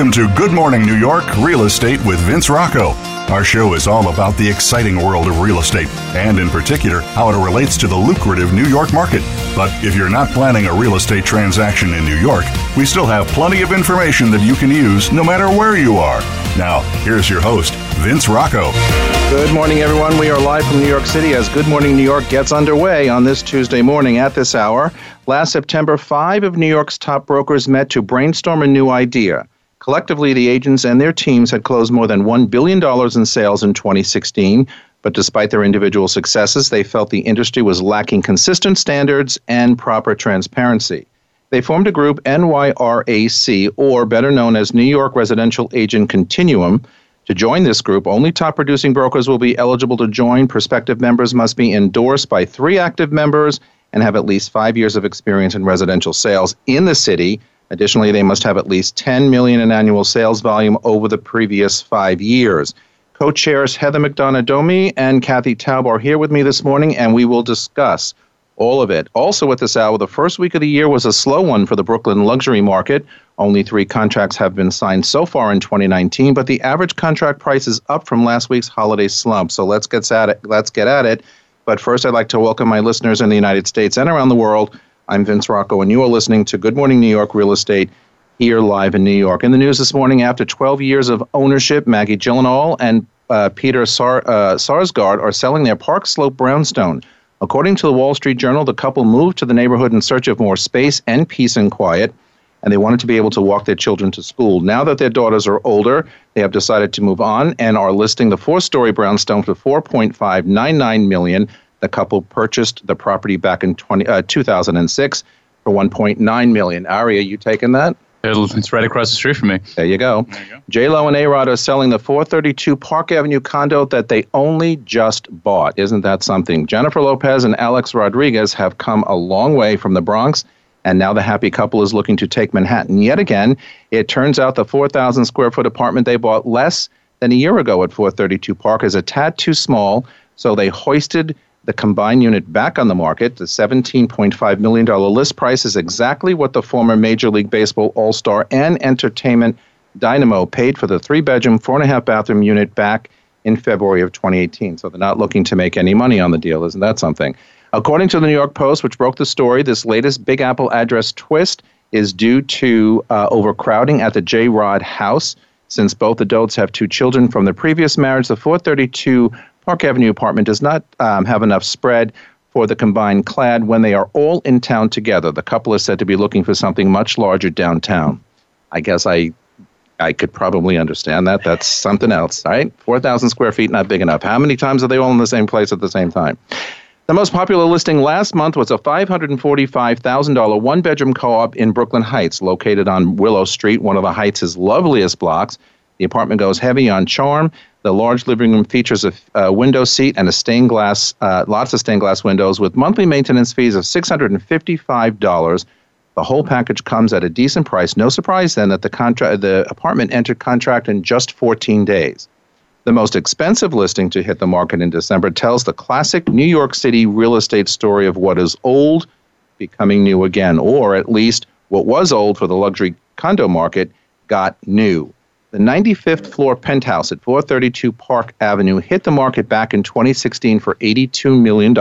Welcome to Good Morning New York Real Estate with Vince Rocco. Our show is all about the exciting world of real estate, and in particular, how it relates to the lucrative New York market. But if you're not planning a real estate transaction in New York, we still have plenty of information that you can use no matter where you are. Now, here's your host, Vince Rocco. Good morning, everyone. We are live from New York City as Good Morning New York gets underway on this Tuesday morning at this hour. Last September, five of New York's top brokers met to brainstorm a new idea. Collectively, the agents and their teams had closed more than $1 billion in sales in 2016. But despite their individual successes, they felt the industry was lacking consistent standards and proper transparency. They formed a group, NYRAC, or better known as New York Residential Agent Continuum. To join this group, only top producing brokers will be eligible to join. Prospective members must be endorsed by three active members and have at least five years of experience in residential sales in the city. Additionally, they must have at least 10 million in annual sales volume over the previous five years. Co-chairs Heather McDonough Domi and Kathy Taub are here with me this morning, and we will discuss all of it. Also, at this hour, the first week of the year was a slow one for the Brooklyn luxury market. Only three contracts have been signed so far in 2019, but the average contract price is up from last week's holiday slump. So let's get at it. Let's get at it. But first, I'd like to welcome my listeners in the United States and around the world I'm Vince Rocco, and you are listening to Good Morning New York Real Estate here live in New York. In the news this morning, after 12 years of ownership, Maggie Gyllenhaal and uh, Peter Sar- uh, Sarsgaard are selling their Park Slope brownstone. According to the Wall Street Journal, the couple moved to the neighborhood in search of more space and peace and quiet, and they wanted to be able to walk their children to school. Now that their daughters are older, they have decided to move on and are listing the four-story brownstone for 4.599 million the couple purchased the property back in 20, uh, 2006 for 1.9 million. Aria, you taking that? It's right across the street from me. There you go. J Lo and A Rod are selling the 432 Park Avenue condo that they only just bought. Isn't that something? Jennifer Lopez and Alex Rodriguez have come a long way from the Bronx, and now the happy couple is looking to take Manhattan yet again. It turns out the 4,000 square foot apartment they bought less than a year ago at 432 Park is a tad too small, so they hoisted the combined unit back on the market. The $17.5 million list price is exactly what the former Major League Baseball All Star and Entertainment Dynamo paid for the three bedroom, four and a half bathroom unit back in February of 2018. So they're not looking to make any money on the deal. Isn't that something? According to the New York Post, which broke the story, this latest Big Apple address twist is due to uh, overcrowding at the J Rod house. Since both adults have two children from the previous marriage, the 432 Park Avenue apartment does not um, have enough spread for the combined clad when they are all in town together. The couple is said to be looking for something much larger downtown. I guess I I could probably understand that. That's something else, right? 4,000 square feet, not big enough. How many times are they all in the same place at the same time? The most popular listing last month was a $545,000 one bedroom co op in Brooklyn Heights, located on Willow Street, one of the Heights' loveliest blocks. The apartment goes heavy on charm. The large living room features a, a window seat and a stained glass, uh, lots of stained glass windows with monthly maintenance fees of $655. The whole package comes at a decent price. No surprise then that the contract, the apartment entered contract in just 14 days. The most expensive listing to hit the market in December tells the classic New York City real estate story of what is old becoming new again, or at least what was old for the luxury condo market got new. The 95th floor penthouse at 432 Park Avenue hit the market back in 2016 for $82 million.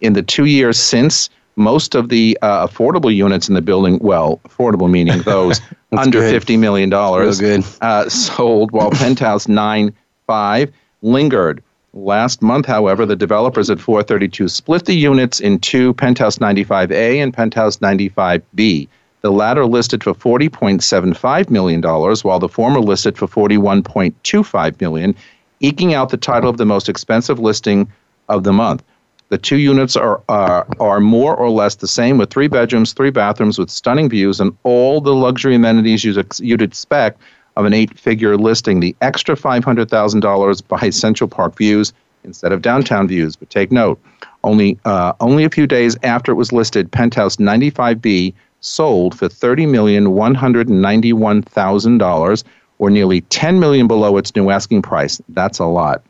In the two years since, most of the uh, affordable units in the building, well, affordable meaning those under good. $50 million, good. Uh, sold, while Penthouse 9 5 lingered. Last month, however, the developers at 432 split the units in two Penthouse 95A and Penthouse 95B. The latter listed for $40.75 million, while the former listed for 41.25 million, eking out the title of the most expensive listing of the month. The two units are, are, are more or less the same, with three bedrooms, three bathrooms, with stunning views, and all the luxury amenities you'd, you'd expect of an eight figure listing. The extra $500,000 by Central Park Views instead of downtown views. But take note, only, uh, only a few days after it was listed, Penthouse 95B sold for $30,191,000 or nearly 10 million below its new asking price. That's a lot.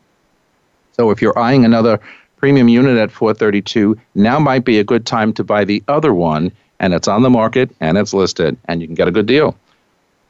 So if you're eyeing another premium unit at 432, now might be a good time to buy the other one and it's on the market and it's listed and you can get a good deal.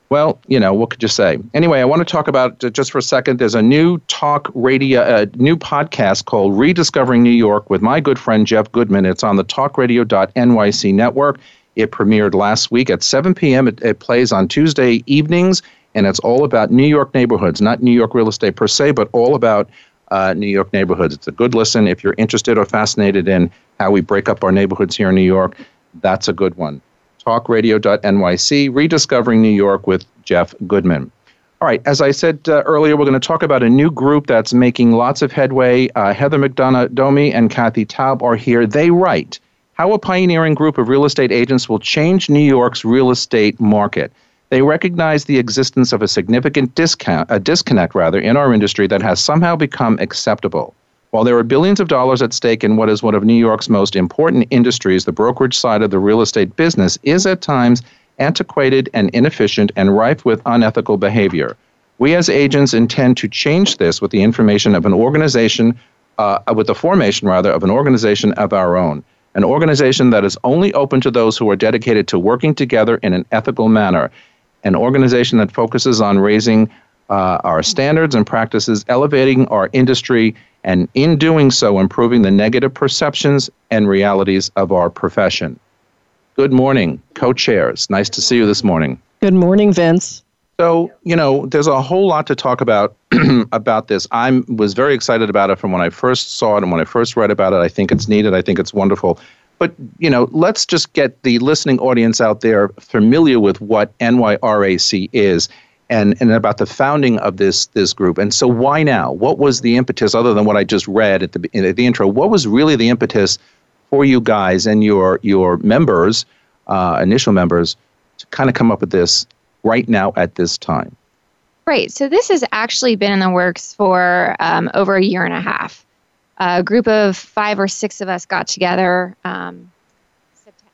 Well, you know, what could you say? Anyway, I want to talk about uh, just for a second. There's a new talk radio, uh, new podcast called Rediscovering New York with my good friend Jeff Goodman. It's on the talkradio.nyc network. It premiered last week at 7 p.m. It, it plays on Tuesday evenings, and it's all about New York neighborhoods, not New York real estate per se, but all about uh, New York neighborhoods. It's a good listen. If you're interested or fascinated in how we break up our neighborhoods here in New York, that's a good one talkradio.nyc, Rediscovering New York with Jeff Goodman. All right, as I said uh, earlier, we're going to talk about a new group that's making lots of headway. Uh, Heather McDonough Domi and Kathy Taub are here. They write how a pioneering group of real estate agents will change New York's real estate market. They recognize the existence of a significant discount, a disconnect rather, in our industry that has somehow become acceptable. While there are billions of dollars at stake in what is one of New York's most important industries, the brokerage side of the real estate business is at times antiquated and inefficient and rife with unethical behavior. We as agents intend to change this with the information of an organization, uh, with the formation rather, of an organization of our own. An organization that is only open to those who are dedicated to working together in an ethical manner. An organization that focuses on raising uh, our standards and practices, elevating our industry, and in doing so, improving the negative perceptions and realities of our profession. Good morning, co chairs. Nice to see you this morning. Good morning, Vince. So, you know, there's a whole lot to talk about about this. I was very excited about it from when I first saw it and when I first read about it. I think it's needed. I think it's wonderful. But, you know, let's just get the listening audience out there familiar with what NYRAC is and, and about the founding of this this group. And so, why now? What was the impetus, other than what I just read at the at the intro? What was really the impetus for you guys and your your members, uh, initial members, to kind of come up with this right now at this time? Right. So this has actually been in the works for um, over a year and a half. A group of five or six of us got together um, September,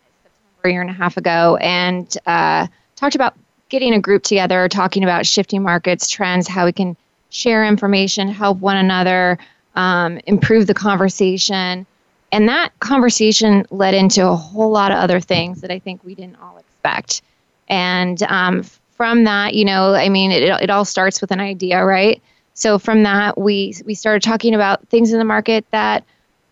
a year and a half ago and uh, talked about getting a group together, talking about shifting markets, trends, how we can share information, help one another, um, improve the conversation. And that conversation led into a whole lot of other things that I think we didn't all expect. And um, from that, you know, I mean, it, it all starts with an idea, right? So from that, we we started talking about things in the market that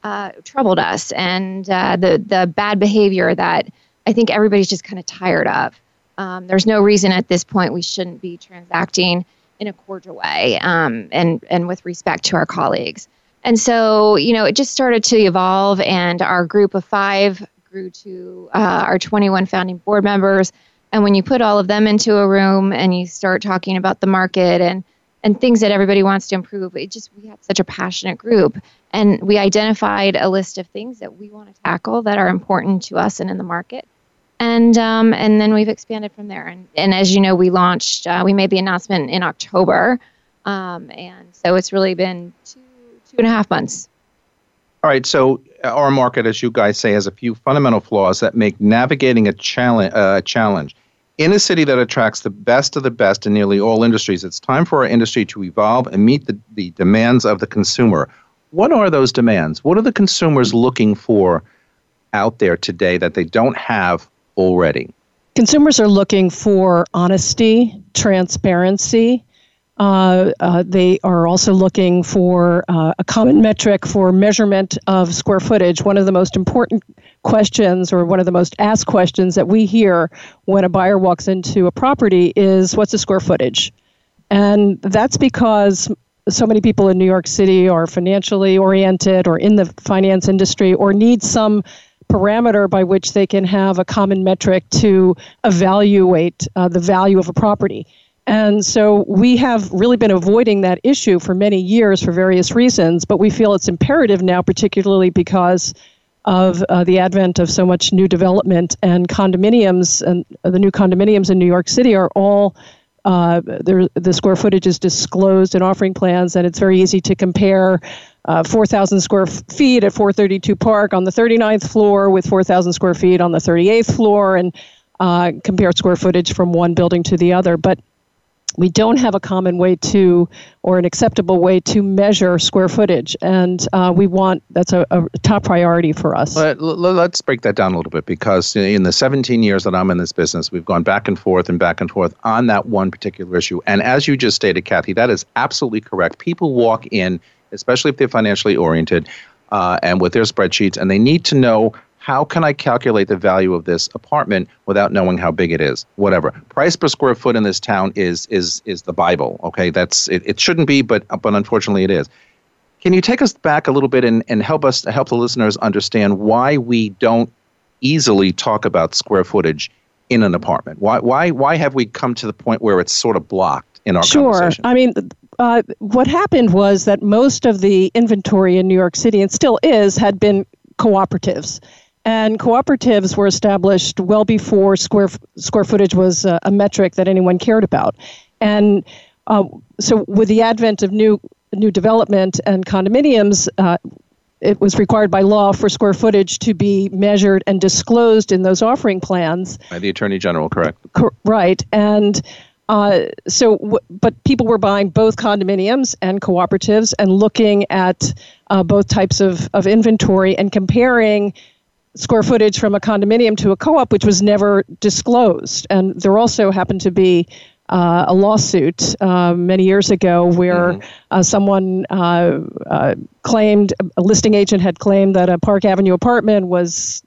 uh, troubled us and uh, the the bad behavior that I think everybody's just kind of tired of. Um, there's no reason at this point we shouldn't be transacting in a cordial way um, and and with respect to our colleagues. And so, you know, it just started to evolve, and our group of five grew to uh, our 21 founding board members. And when you put all of them into a room and you start talking about the market and and things that everybody wants to improve, it just we had such a passionate group, and we identified a list of things that we want to tackle that are important to us and in the market and um, and then we've expanded from there. And, and as you know, we launched, uh, we made the announcement in October, um, and so it's really been two two and a half months. All right, so our market, as you guys say, has a few fundamental flaws that make navigating a challenge. Uh, challenge. In a city that attracts the best of the best in nearly all industries, it's time for our industry to evolve and meet the, the demands of the consumer. What are those demands? What are the consumers looking for out there today that they don't have already? Consumers are looking for honesty, transparency. Uh, uh, they are also looking for uh, a common metric for measurement of square footage. One of the most important questions, or one of the most asked questions that we hear when a buyer walks into a property is what's the square footage? And that's because so many people in New York City are financially oriented or in the finance industry or need some parameter by which they can have a common metric to evaluate uh, the value of a property. And so we have really been avoiding that issue for many years for various reasons, but we feel it's imperative now, particularly because of uh, the advent of so much new development and condominiums and the new condominiums in New York City are all uh, the square footage is disclosed in offering plans, and it's very easy to compare uh, 4,000 square feet at 432 Park on the 39th floor with 4,000 square feet on the 38th floor and uh, compare square footage from one building to the other. But we don't have a common way to or an acceptable way to measure square footage. And uh, we want that's a, a, top priority for us. Let, us break that down a little bit because in the 17 years that i'm in this business we've gone back and forth and back and forth on that one particular issue. And as you just stated kathy that is absolutely correct. People walk in especially if they're financially oriented uh, and with their spreadsheets and they need to know how can I calculate the value of this apartment without knowing how big it is? Whatever. Price per square foot in this town is is is the Bible. Okay, that's it, it shouldn't be, but but unfortunately it is. Can you take us back a little bit and, and help us help the listeners understand why we don't easily talk about square footage in an apartment? Why why why have we come to the point where it's sort of blocked in our sure. conversation? I mean, uh, what happened was that most of the inventory in New York City, and still is, had been cooperatives. And cooperatives were established well before square square footage was a, a metric that anyone cared about. And uh, so, with the advent of new new development and condominiums, uh, it was required by law for square footage to be measured and disclosed in those offering plans. By the Attorney General, correct? Co- right. And uh, so, w- but people were buying both condominiums and cooperatives and looking at uh, both types of, of inventory and comparing square footage from a condominium to a co-op, which was never disclosed. And there also happened to be uh, a lawsuit uh, many years ago where mm-hmm. uh, someone uh, uh, claimed a listing agent had claimed that a Park Avenue apartment was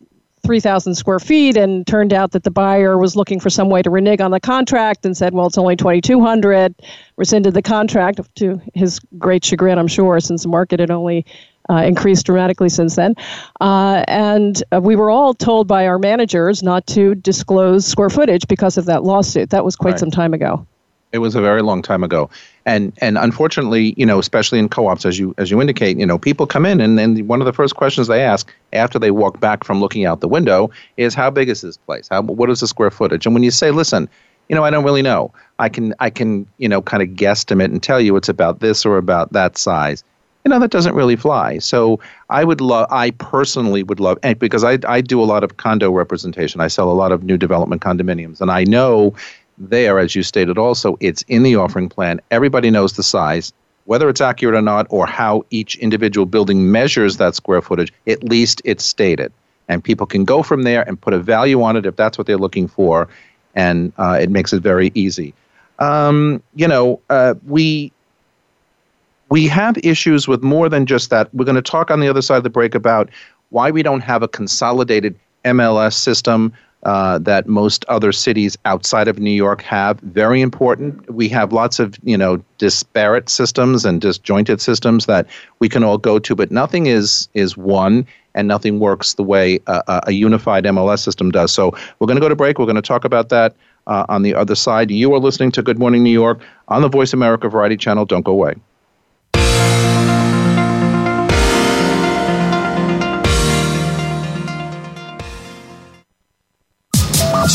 3,000 square feet, and turned out that the buyer was looking for some way to renege on the contract and said, "Well, it's only 2,200." Rescinded the contract to his great chagrin, I'm sure, since the market had only uh, increased dramatically since then. Uh, and uh, we were all told by our managers not to disclose square footage because of that lawsuit. That was quite right. some time ago. It was a very long time ago, and and unfortunately, you know, especially in co-ops, as you as you indicate, you know, people come in and then one of the first questions they ask after they walk back from looking out the window is, "How big is this place? How what is the square footage?" And when you say, "Listen," you know, I don't really know. I can I can you know kind of guesstimate and tell you it's about this or about that size you know that doesn't really fly. So i would love i personally would love and because I, I do a lot of condo representation i sell a lot of new development condominiums and i know there as you stated also it's in the offering plan. Everybody knows the size. Whether it's accurate or not or how each individual building measures that square footage at least it's stated. And people can go from there and put a value on it if that's what they're looking for and uh, it makes it very easy. Um, you know uh, we we have issues with more than just that. We're going to talk on the other side of the break about why we don't have a consolidated MLS system uh, that most other cities outside of New York have. Very important. We have lots of you know disparate systems and disjointed systems that we can all go to, but nothing is is one, and nothing works the way a, a unified MLS system does. So we're going to go to break. We're going to talk about that. Uh, on the other side, you are listening to Good Morning New York on the Voice America Variety Channel. Don't go away.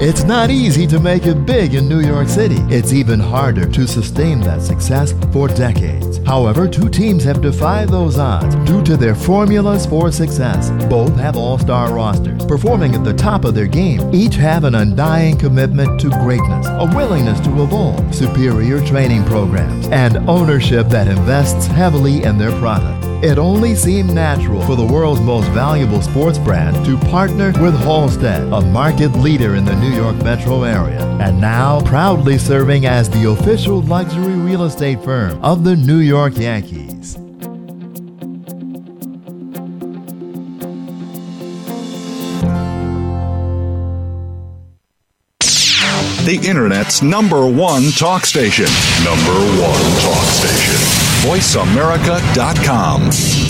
It's not easy to make it big in New York City. It's even harder to sustain that success for decades. However, two teams have defied those odds due to their formulas for success. Both have all star rosters, performing at the top of their game. Each have an undying commitment to greatness, a willingness to evolve, superior training programs, and ownership that invests heavily in their product. It only seemed natural for the world's most valuable sports brand to partner with Halstead, a market leader in the New York metro area, and now proudly serving as the official luxury real estate firm of the New York Yankees. The Internet's number one talk station. Number one talk station VoiceAmerica.com.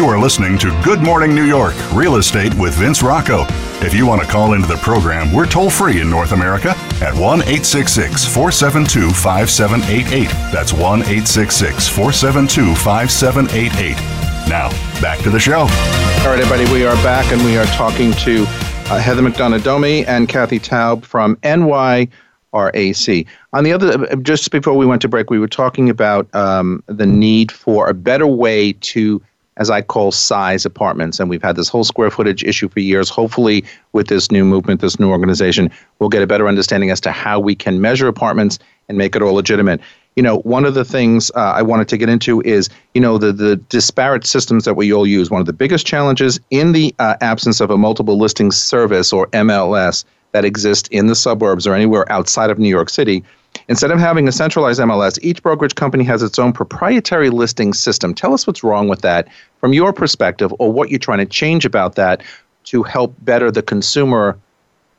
You are listening to Good Morning New York Real Estate with Vince Rocco. If you want to call into the program, we're toll free in North America at 1 866 472 5788. That's 1 866 472 5788. Now, back to the show. All right, everybody, we are back and we are talking to uh, Heather McDonough Domi and Kathy Taub from NY RAC. On the other, just before we went to break, we were talking about um, the need for a better way to, as I call, size apartments. And we've had this whole square footage issue for years. Hopefully, with this new movement, this new organization, we'll get a better understanding as to how we can measure apartments and make it all legitimate. You know, one of the things uh, I wanted to get into is, you know, the, the disparate systems that we all use. One of the biggest challenges in the uh, absence of a multiple listing service or MLS that exists in the suburbs or anywhere outside of New York City. Instead of having a centralized MLS, each brokerage company has its own proprietary listing system. Tell us what's wrong with that from your perspective or what you're trying to change about that to help better the consumer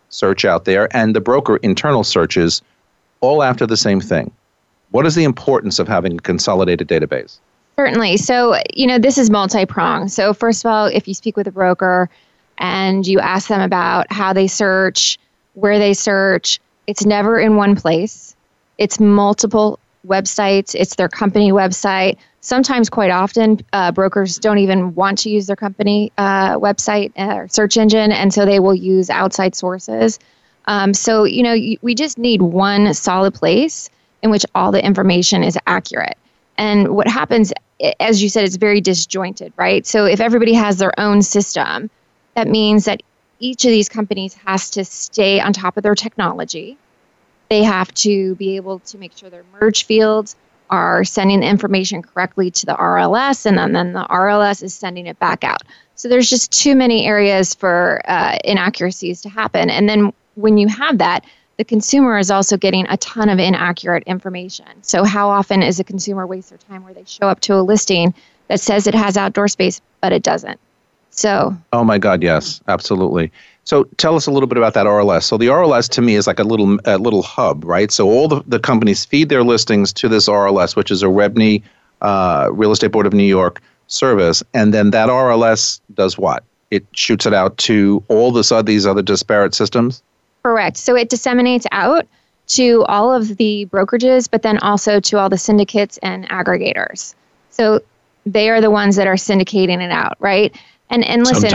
search out there and the broker internal searches all after the same thing. What is the importance of having a consolidated database? Certainly. So, you know, this is multi pronged. So, first of all, if you speak with a broker, and you ask them about how they search, where they search. It's never in one place, it's multiple websites, it's their company website. Sometimes, quite often, uh, brokers don't even want to use their company uh, website or search engine, and so they will use outside sources. Um, so, you know, we just need one solid place in which all the information is accurate. And what happens, as you said, it's very disjointed, right? So, if everybody has their own system, that means that each of these companies has to stay on top of their technology. They have to be able to make sure their merge fields are sending the information correctly to the RLS, and then, then the RLS is sending it back out. So there's just too many areas for uh, inaccuracies to happen. And then when you have that, the consumer is also getting a ton of inaccurate information. So, how often is a consumer waste their time where they show up to a listing that says it has outdoor space, but it doesn't? So. Oh my God! Yes, absolutely. So tell us a little bit about that RLS. So the RLS to me is like a little a little hub, right? So all the, the companies feed their listings to this RLS, which is a REBNY uh, Real Estate Board of New York service, and then that RLS does what? It shoots it out to all this, uh, these other disparate systems. Correct. So it disseminates out to all of the brokerages, but then also to all the syndicates and aggregators. So they are the ones that are syndicating it out, right? And and listen,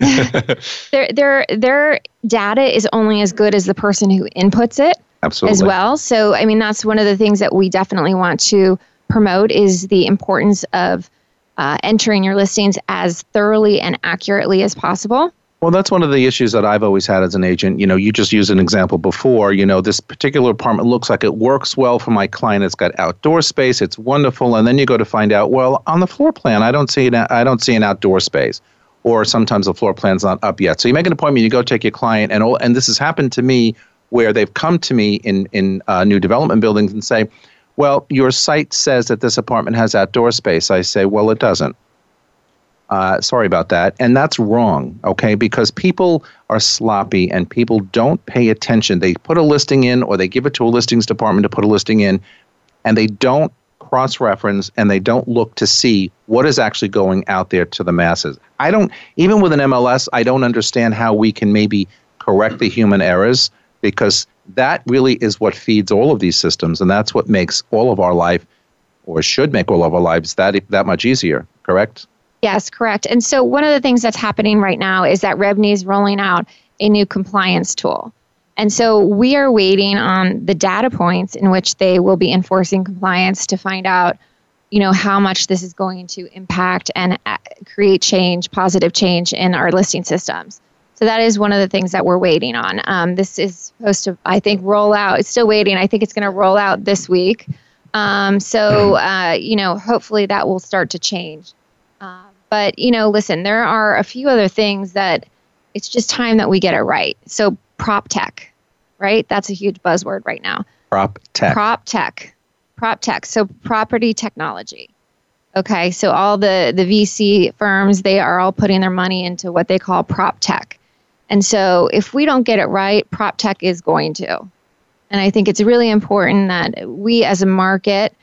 their their their data is only as good as the person who inputs it Absolutely. as well. So I mean that's one of the things that we definitely want to promote is the importance of uh, entering your listings as thoroughly and accurately as possible. Well, that's one of the issues that I've always had as an agent. You know, you just used an example before. You know, this particular apartment looks like it works well for my client. It's got outdoor space. It's wonderful, and then you go to find out, well, on the floor plan, I don't see an I don't see an outdoor space, or sometimes the floor plan's not up yet. So you make an appointment, you go take your client, and all, and this has happened to me where they've come to me in in uh, new development buildings and say, well, your site says that this apartment has outdoor space. I say, well, it doesn't. Uh, sorry about that. And that's wrong, okay? Because people are sloppy and people don't pay attention. They put a listing in or they give it to a listings department to put a listing in and they don't cross reference and they don't look to see what is actually going out there to the masses. I don't, even with an MLS, I don't understand how we can maybe correct the human errors because that really is what feeds all of these systems and that's what makes all of our life or should make all of our lives that, that much easier, correct? Yes, correct. And so one of the things that's happening right now is that REBNY is rolling out a new compliance tool. And so we are waiting on the data points in which they will be enforcing compliance to find out, you know, how much this is going to impact and uh, create change, positive change in our listing systems. So that is one of the things that we're waiting on. Um, this is supposed to, I think, roll out. It's still waiting. I think it's going to roll out this week. Um, so, uh, you know, hopefully that will start to change. Um, but, you know, listen, there are a few other things that it's just time that we get it right. So, prop tech, right? That's a huge buzzword right now. Prop tech. Prop tech. Prop tech. So, property technology. Okay, so all the, the VC firms, they are all putting their money into what they call prop tech. And so if we don't get it right, prop tech is going to. And I think it's really important that we as a market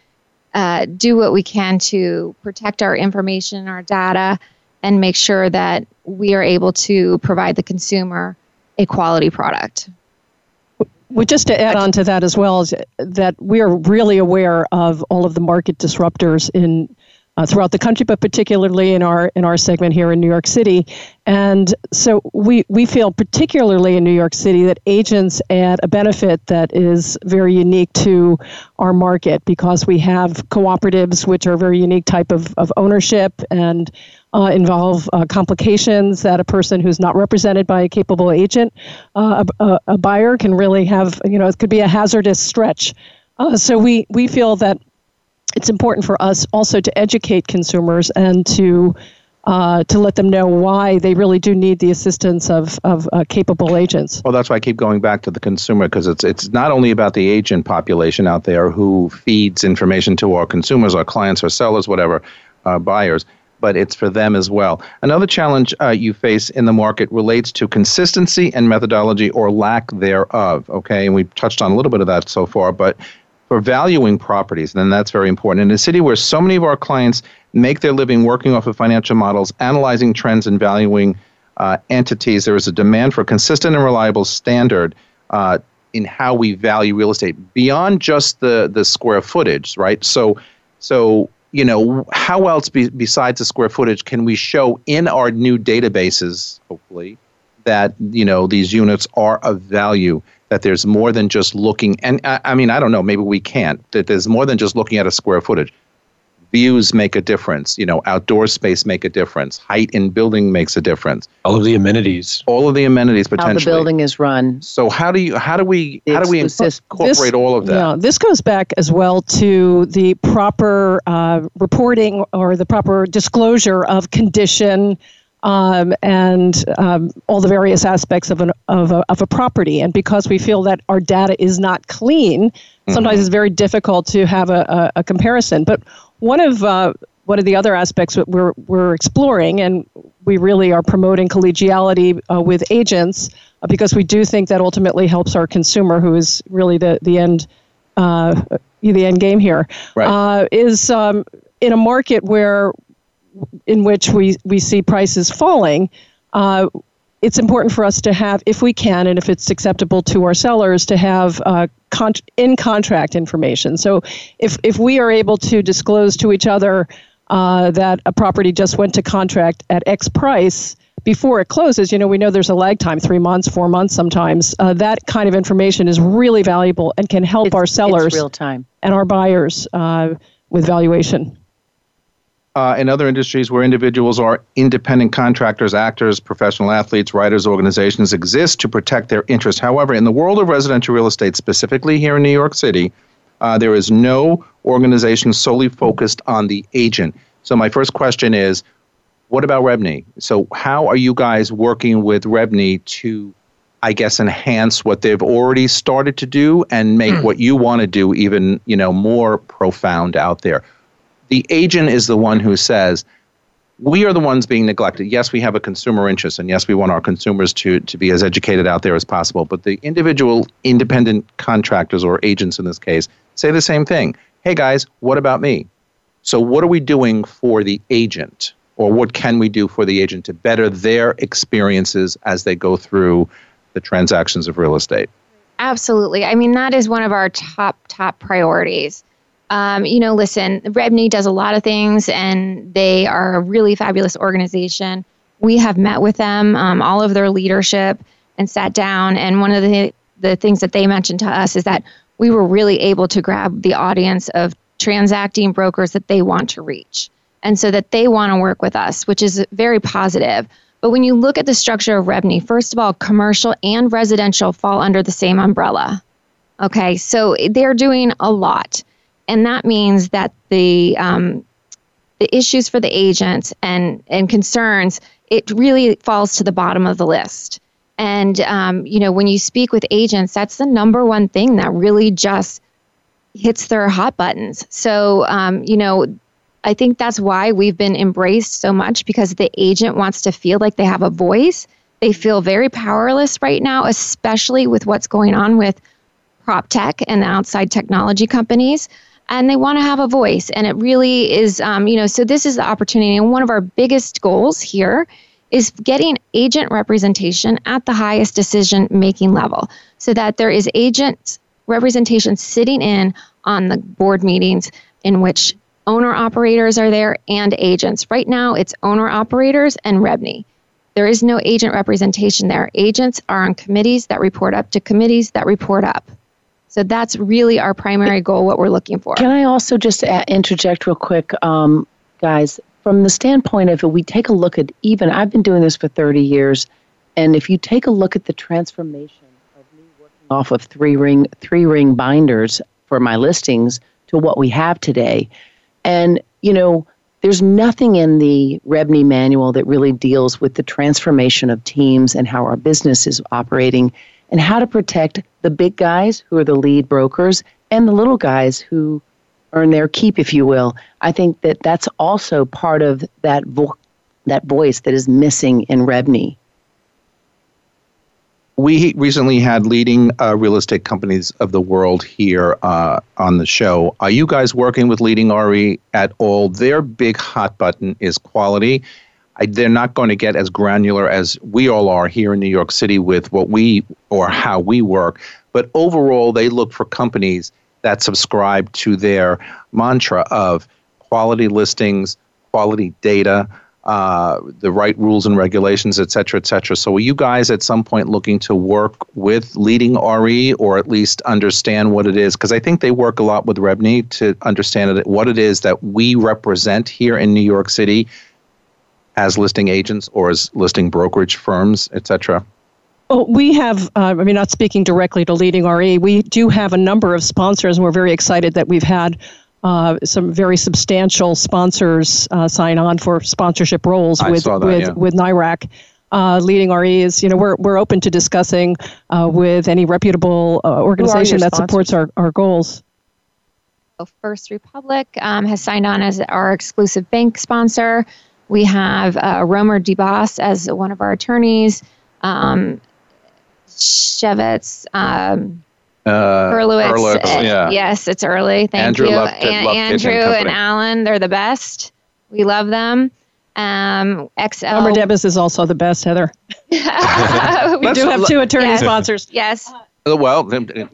uh, do what we can to protect our information, our data, and make sure that we are able to provide the consumer a quality product. Well, just to add on to that as well is that we are really aware of all of the market disruptors in uh, throughout the country, but particularly in our in our segment here in New York City. And so we we feel particularly in New York City that agents add a benefit that is very unique to our market because we have cooperatives, which are a very unique type of, of ownership and uh, involve uh, complications that a person who's not represented by a capable agent, uh, a, a, buyer can really have. You know, it could be a hazardous stretch. Uh, so we we feel that it's important for us also to educate consumers and to uh, to let them know why they really do need the assistance of, of uh, capable agents. Well, that's why I keep going back to the consumer because it's it's not only about the agent population out there who feeds information to our consumers, our clients, our sellers, whatever, uh, buyers, but it's for them as well. Another challenge uh, you face in the market relates to consistency and methodology or lack thereof. Okay, and we've touched on a little bit of that so far, but for valuing properties, then that's very important. In a city where so many of our clients make their living working off of financial models, analyzing trends, and valuing uh, entities, there is a demand for consistent and reliable standard uh, in how we value real estate beyond just the the square footage, right? So, so you know, how else be, besides the square footage can we show in our new databases, hopefully, that you know these units are of value? that there's more than just looking and I, I, mean i don't know maybe we can't that there's more than just looking at a square footage. Views make a difference you know outdoor space make a difference height in building makes a difference. All of the amenities. All of the amenities potentially how the building is run. So how do you how do we how do we incorporate this, all of that? yeah this goes back as well to the proper uh, reporting or the proper disclosure of condition um, and um, all the various aspects of, an, of, a, of a property. And because we feel that our data is not clean, mm-hmm. sometimes it's very difficult to have a, a, a comparison. But one of uh, one of the other aspects that we're, we're exploring, and we really are promoting collegiality uh, with agents uh, because we do think that ultimately helps our consumer, who is really the, the end uh, the end game here, right. Uh, is um, in a market where in which we, we see prices falling, uh, it's important for us to have, if we can, and if it's acceptable to our sellers, to have uh, con- in contract information. So if, if we are able to disclose to each other uh, that a property just went to contract at X price, before it closes, you know, we know there's a lag time, three months, four months sometimes. Uh, that kind of information is really valuable and can help it's, our sellers real time. and our buyers uh, with valuation uh, in other industries where individuals are independent contractors, actors, professional athletes, writers, organizations exist to protect their interests. However, in the world of residential real estate, specifically here in New York City, uh, there is no organization solely focused on the agent. So, my first question is what about REBNY? So, how are you guys working with REBNY to, I guess, enhance what they've already started to do and make what you want to do even, you know, more profound out there? The agent is the one who says, we are the ones being neglected. Yes, we have a consumer interest, and yes, we want our consumers to, to be as educated out there as possible. But the individual independent contractors or agents in this case say the same thing. Hey guys, what about me? So, what are we doing for the agent? Or what can we do for the agent to better their experiences as they go through the transactions of real estate? Absolutely. I mean, that is one of our top, top priorities um, you know, listen, REBNY does a lot of things and they are a really fabulous organization. We have met with them, um, all of their leadership, and sat down. And one of the, the things that they mentioned to us is that we were really able to grab the audience of transacting brokers that they want to reach. And so that they want to work with us, which is very positive. But when you look at the structure of REBNY, first of all, commercial and residential fall under the same umbrella. Okay, so they're doing a lot and that means that the um, the issues for the agents and and concerns it really falls to the bottom of the list. And um, you know, when you speak with agents, that's the number one thing that really just hits their hot buttons. So um, you know, I think that's why we've been embraced so much because the agent wants to feel like they have a voice. They feel very powerless right now, especially with what's going on with prop tech and outside technology companies and they want to have a voice. And it really is, um, you know, so this is the opportunity. And one of our biggest goals here is getting agent representation at the highest decision making level so that there is agent representation sitting in on the board meetings in which owner operators are there and agents. Right now, it's owner operators and REBNY. There is no agent representation there. Agents are on committees that report up to committees that report up. So that's really our primary goal, what we're looking for. Can I also just interject real quick, um, guys? From the standpoint of if we take a look at even, I've been doing this for 30 years, and if you take a look at the transformation of me working off of three ring three ring binders for my listings to what we have today, and you know there's nothing in the REBNY manual that really deals with the transformation of teams and how our business is operating and how to protect the big guys who are the lead brokers and the little guys who earn their keep, if you will. I think that that's also part of that, vo- that voice that is missing in REBNY we recently had leading uh, real estate companies of the world here uh, on the show. Are you guys working with leading RE at all? Their big hot button is quality. I, they're not going to get as granular as we all are here in New York City with what we or how we work. But overall, they look for companies that subscribe to their mantra of quality listings, quality data, uh, the right rules and regulations, et cetera, et cetera. So, are you guys at some point looking to work with leading RE or at least understand what it is? Because I think they work a lot with REBNY to understand what it is that we represent here in New York City as listing agents or as listing brokerage firms, et cetera. Well, we have, uh, I mean, not speaking directly to Leading RE, we do have a number of sponsors, and we're very excited that we've had uh, some very substantial sponsors uh, sign on for sponsorship roles I with that, with yeah. with NYRAC. Uh, leading RE is, you know, we're we're open to discussing uh, with any reputable uh, organization that sponsors? supports our, our goals. First Republic um, has signed on as our exclusive bank sponsor. We have uh, Romer Debbas as one of our attorneys. Um, Shevitz, um, Uh, Erlowitz. Erlowitz, uh, yeah. Yes, it's early. Thank Andrew you. Lupton- An- Lupton Andrew and and. Alan, they're the best. We love them. Um, XL. Elmer Debus is also the best, Heather. We Let's- do have two attorney Yes. sponsors. yes. Uh, Well,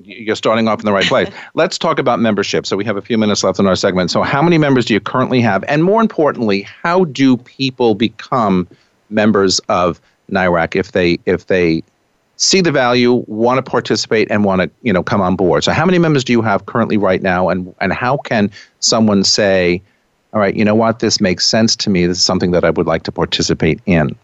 you're starting off in the right place. Let's talk about membership. So we have a few minutes left in our segment. So how many members do you currently have? And more importantly, how do people become members of NYRAC if they if they see the value, want to participate, and want to you know come on board? So how many members do you have currently right now? And and how can someone say, all right, you know what, this makes sense to me. This is something that I would like to participate in.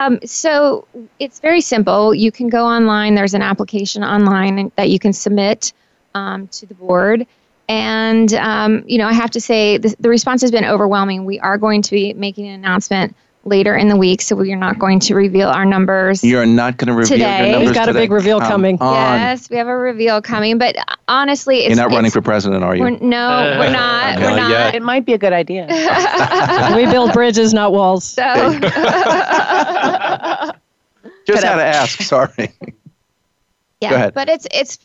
Um, so it's very simple. You can go online. There's an application online that you can submit um, to the board. And, um, you know, I have to say the, the response has been overwhelming. We are going to be making an announcement later in the week, so we are not going to reveal our numbers. You're not going to reveal Today. your We've numbers got a big reveal Come coming. on. yes, we have a reveal coming. But uh, honestly, it's, You're not running for president, are you? We're, no, we're not. Not we're not. yet. It might be a good idea. we build bridges, not walls. So, Just had to ask. Sorry. yeah, Go ahead. but it's it's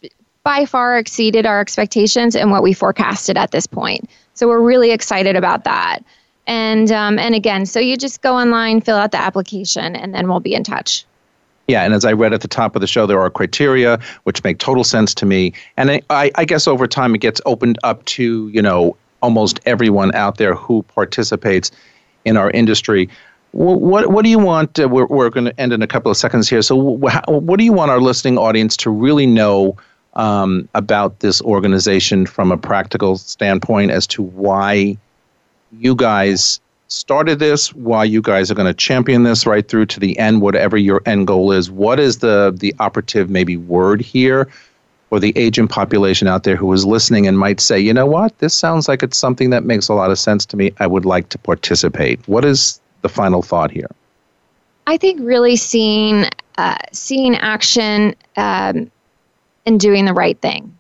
by far exceeded our expectations and what we forecasted at this point. So we're really excited about that. And um, and again, so you just go online, fill out the application, and then we'll be in touch. Yeah, and as I read at the top of the show, there are criteria which make total sense to me, and I- I, I guess over time it gets opened up to you know almost everyone out there who participates in our industry. What what do you want? Uh, we're we're going to end in a couple of seconds here. So wh- what do you want our listening audience to really know um, about this organization from a practical standpoint as to why you guys started this, why you guys are going to champion this right through to the end, whatever your end goal is. What is the the operative maybe word here for the agent population out there who is listening and might say, you know what, this sounds like it's something that makes a lot of sense to me. I would like to participate. What is the final thought here? I think really seeing uh, seeing action um, and doing the right thing.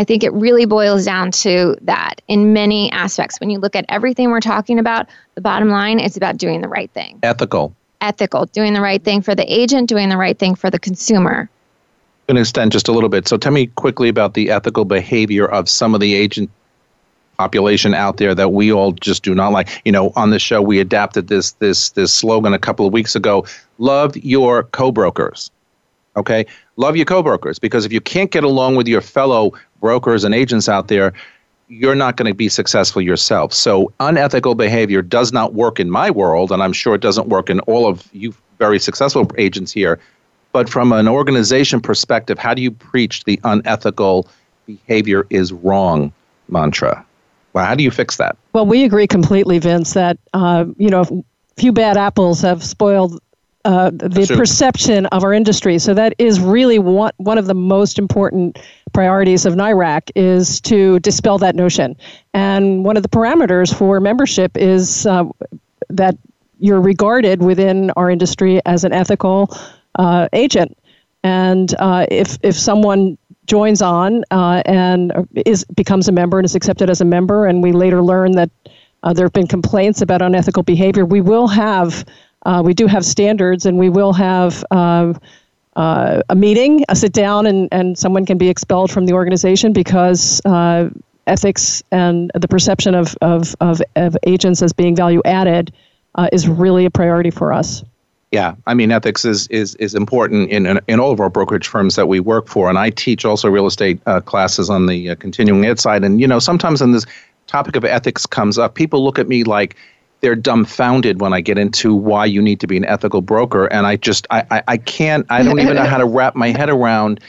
I think it really boils down to that in many aspects. When you look at everything we're talking about, the bottom line is about doing the right thing. Ethical. Ethical, doing the right thing for the agent, doing the right thing for the consumer. going to extend just a little bit. So tell me quickly about the ethical behavior of some of the agent population out there that we all just do not like. You know, on the show we adapted this this this slogan a couple of weeks ago. Love your co-brokers. Okay? Love your co-brokers because if you can't get along with your fellow brokers and agents out there, you're not going to be successful yourself. So unethical behavior does not work in my world, and I'm sure it doesn't work in all of you very successful agents here. But from an organization perspective, how do you preach the unethical behavior is wrong mantra? Well, how do you fix that? Well, we agree completely, Vince, that uh, you know, a few bad apples have spoiled uh, the perception of our industry. So that is really one, one of the most important priorities of NYRAC is to dispel that notion. And one of the parameters for membership is uh, that you're regarded within our industry as an ethical uh, agent. And uh, if if someone joins on uh, and is becomes a member and is accepted as a member, and we later learn that uh, there have been complaints about unethical behavior, we will have uh, we do have standards, and we will have. Uh, uh, a meeting, a sit down, and, and someone can be expelled from the organization because uh, ethics and the perception of, of, of, of, agents as being value added uh, is really a priority for us. Yeah, I mean, ethics is is is important in, in, all of our brokerage firms that we work for, and I teach also real estate uh, classes on the uh, continuing ed side. And you know, sometimes when this topic of ethics comes up, people look at me like, they're dumbfounded when I get into why you need to be an ethical broker. And I just, I, I, I can't, I don't even know how to wrap my head around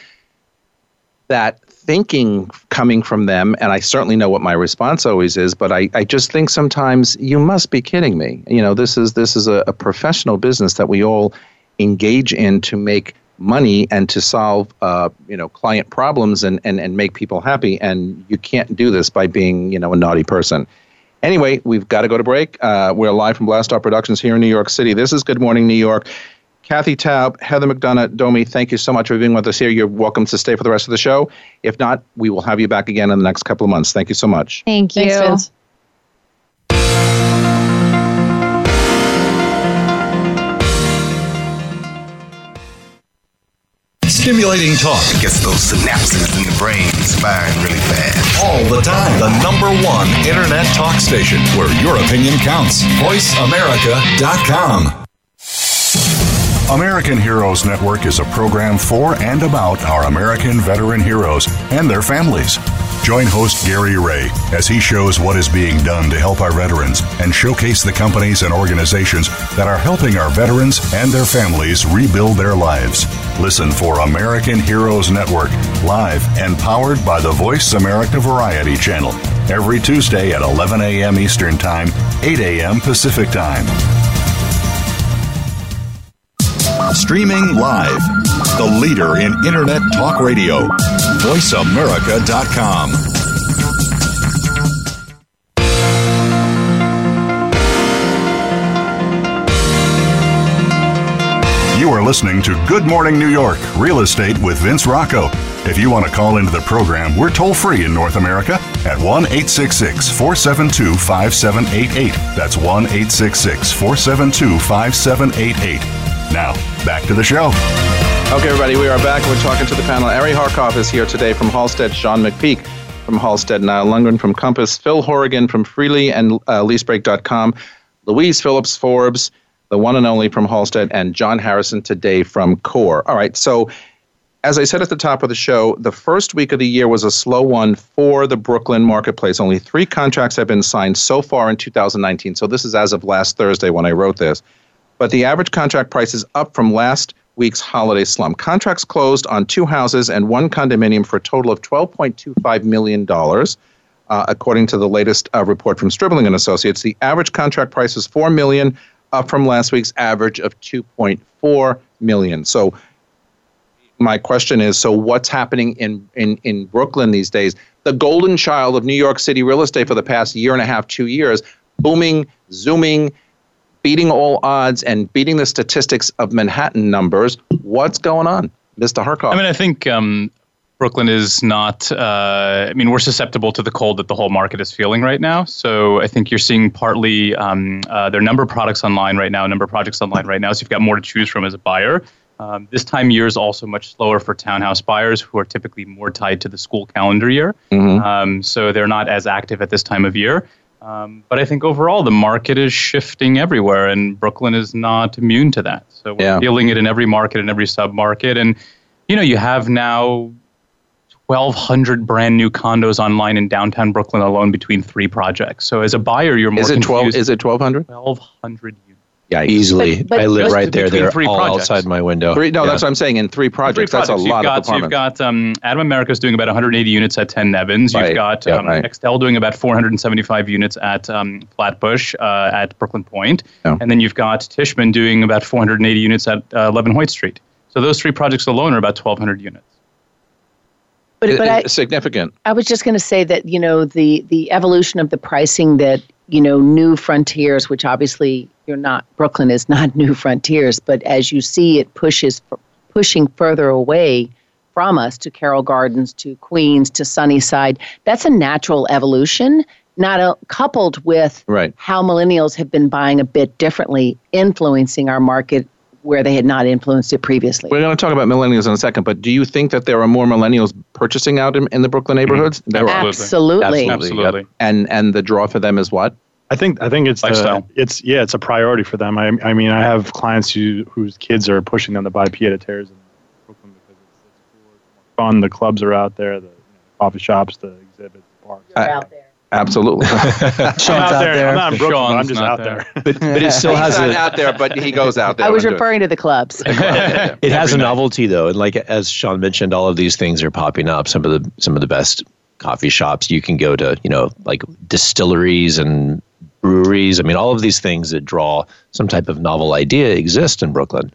that thinking coming from them. And I certainly know what my response always is, but I, I just think sometimes you must be kidding me. You know, this is, this is a, a professional business that we all engage in to make money and to solve uh, you know client problems and, and and make people happy and you can't do this by being you know a naughty person Anyway, we've got to go to break. Uh, we're live from Blast Off Productions here in New York City. This is Good Morning New York. Kathy Taub, Heather McDonough, Domi, thank you so much for being with us here. You're welcome to stay for the rest of the show. If not, we will have you back again in the next couple of months. Thank you so much. Thank you. Thanks, Stimulating talk gets those synapses in the brain firing really fast. All the time. The number one internet talk station where your opinion counts. VoiceAmerica.com. American Heroes Network is a program for and about our American veteran heroes and their families. Join host Gary Ray as he shows what is being done to help our veterans and showcase the companies and organizations that are helping our veterans and their families rebuild their lives. Listen for American Heroes Network, live and powered by the Voice America Variety Channel, every Tuesday at 11 a.m. Eastern Time, 8 a.m. Pacific Time. Streaming live, the leader in Internet Talk Radio, VoiceAmerica.com. You are listening to Good Morning New York Real Estate with Vince Rocco. If you want to call into the program, we're toll free in North America at 1 866 472 5788. That's 1 866 472 5788. Now, back to the show. Okay, everybody, we are back. We're talking to the panel. Ari Harkov is here today from Halstead, Sean McPeak from Halstead, Niall Lundgren from Compass, Phil Horrigan from Freely and uh, LeaseBreak.com, Louise Phillips Forbes, the one and only from Halstead, and John Harrison today from Core. All right, so as I said at the top of the show, the first week of the year was a slow one for the Brooklyn marketplace. Only three contracts have been signed so far in 2019. So this is as of last Thursday when I wrote this. But the average contract price is up from last week's holiday slump. Contracts closed on two houses and one condominium for a total of $12.25 million. Uh, according to the latest uh, report from Stribling and Associates, the average contract price is four million, up from last week's average of 2.4 million. So, my question is: So, what's happening in in in Brooklyn these days? The golden child of New York City real estate for the past year and a half, two years, booming, zooming, beating all odds and beating the statistics of Manhattan numbers. What's going on, Mr. Harkov? I mean, I think um, Brooklyn is not. Uh, I mean, we're susceptible to the cold that the whole market is feeling right now. So I think you're seeing partly um, uh, there are number of products online right now, number of projects online right now. So you've got more to choose from as a buyer. Um, this time year is also much slower for townhouse buyers who are typically more tied to the school calendar year. Mm-hmm. Um, so they're not as active at this time of year. Um, but I think overall the market is shifting everywhere, and Brooklyn is not immune to that. So we're yeah. feeling it in every market, and every sub market, and you know you have now 1,200 brand new condos online in downtown Brooklyn alone between three projects. So as a buyer, you're more Is it twelve? confused. Is it twelve hundred? 1,200 units. Yeah, Easily. But- but I live right there. between They're three all projects. outside my window. Three, no, Yeah. that's what I'm saying. In three projects, Three that's a lot you've got, of apartments. You've got um, Adam America's doing about 180 units at 10 Nevins. You've Right. got Yeah, um, right. Extell doing about 475 units at um, Flatbush uh, at Brooklyn Point. Yeah. And then you've got Tishman doing about 480 units at uh, 11 Hoyt Street. So those three projects alone are about 1,200 units. But, It- but I, it's significant. I was just going to say that you know the the evolution of the pricing that you know new frontiers, which obviously you're not Brooklyn is not new frontiers, but as you see it pushes pushing further away from us to Carroll Gardens, to Queens, to Sunnyside. That's a natural evolution, not a, coupled with Right. how millennials have been buying a bit differently, influencing our market where they had not influenced it previously. We're going to talk about millennials in a second, but do you think that there are more millennials purchasing out in, in the Brooklyn neighborhoods? Mm-hmm. There are. Absolutely. Absolutely. Yep. And and the draw for them is what? I think I think it's the, Lifestyle. it's yeah, it's a priority for them. I, I mean, I have clients who whose kids are pushing them to buy pied a terres in Brooklyn because it's, it's cooler, it's fun. The clubs are out there, the you know, coffee shops, the exhibits, the parks. You're out there. Absolutely. I'm out there. I'm not in Brooklyn, but I'm just out there. there. but, but it still has He's not a out there, but he goes out there. I was and do referring to the clubs. it has a novelty though, and like as Sean mentioned, all of these things are popping up. Some of the some of the best coffee shops you can go to, you know, like distilleries and breweries. I mean, all of these things that draw some type of novel idea exist in Brooklyn.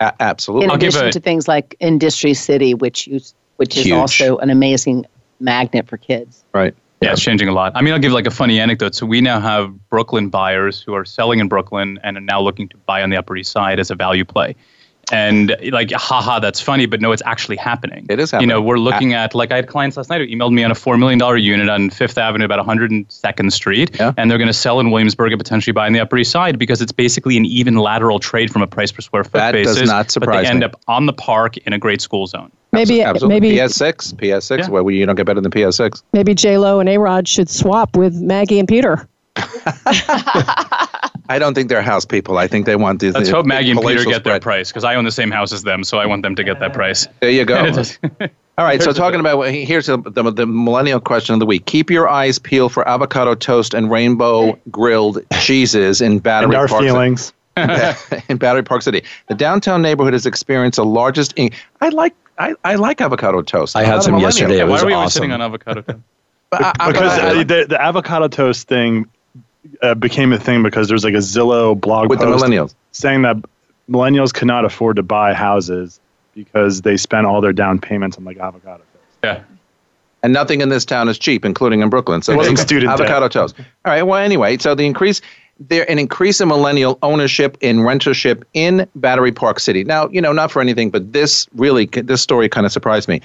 A- absolutely. In I'll give addition a- to things like Industry City, which you, which is also an amazing magnet for kids. right. Yeah, it's changing a lot. I mean, I'll give like a funny anecdote. So we now have Brooklyn buyers who are selling in Brooklyn and are now looking to buy on the Upper East Side as a value play. And like, haha, that's funny, but no, it's actually happening. It is happening. You know, we're looking at like I had clients last night who emailed me on a four million dollar unit on Fifth Avenue, about 102nd Street, Yeah. and they're going to sell in Williamsburg and potentially buy in the Upper East Side because it's basically an even lateral trade from a price per square foot That does basis. not But they end me. up on the park in a great school zone. Maybe Absolutely. maybe PS6, PS6, Yeah. where you don't get better than PS6. maybe J Lo and A Rod should swap with Maggie and Peter. I don't think they're house people. I think they want these. Let's the- hope Maggie and Peter palatial get their price because I own the same house as them, so I want them to get that price. There you go. All right, so talking about here's the, the, the millennial question of the week. Keep your eyes peeled for avocado toast and rainbow grilled cheeses in Battery And our Park. City. feelings. in Battery Park City, the downtown neighborhood has experienced the largest. In- I like I, I like avocado toast. I had some millennial. yesterday. It Why was are we always awesome. sitting on avocado? toast? But I- I'm because uh, the, the avocado toast thing uh, became a thing because there's like a Zillow blog with the millennials. saying that millennials could not afford to buy houses because they spent all their down payments on like avocado toast. Yeah. and nothing in this town is cheap, including in Brooklyn. So It wasn't take student debt. avocado toast. All right. Well, anyway, so the increase there an increase in millennial ownership in rentership in Battery Park City. Now, you know, not for anything, but this really this story kind of surprised me.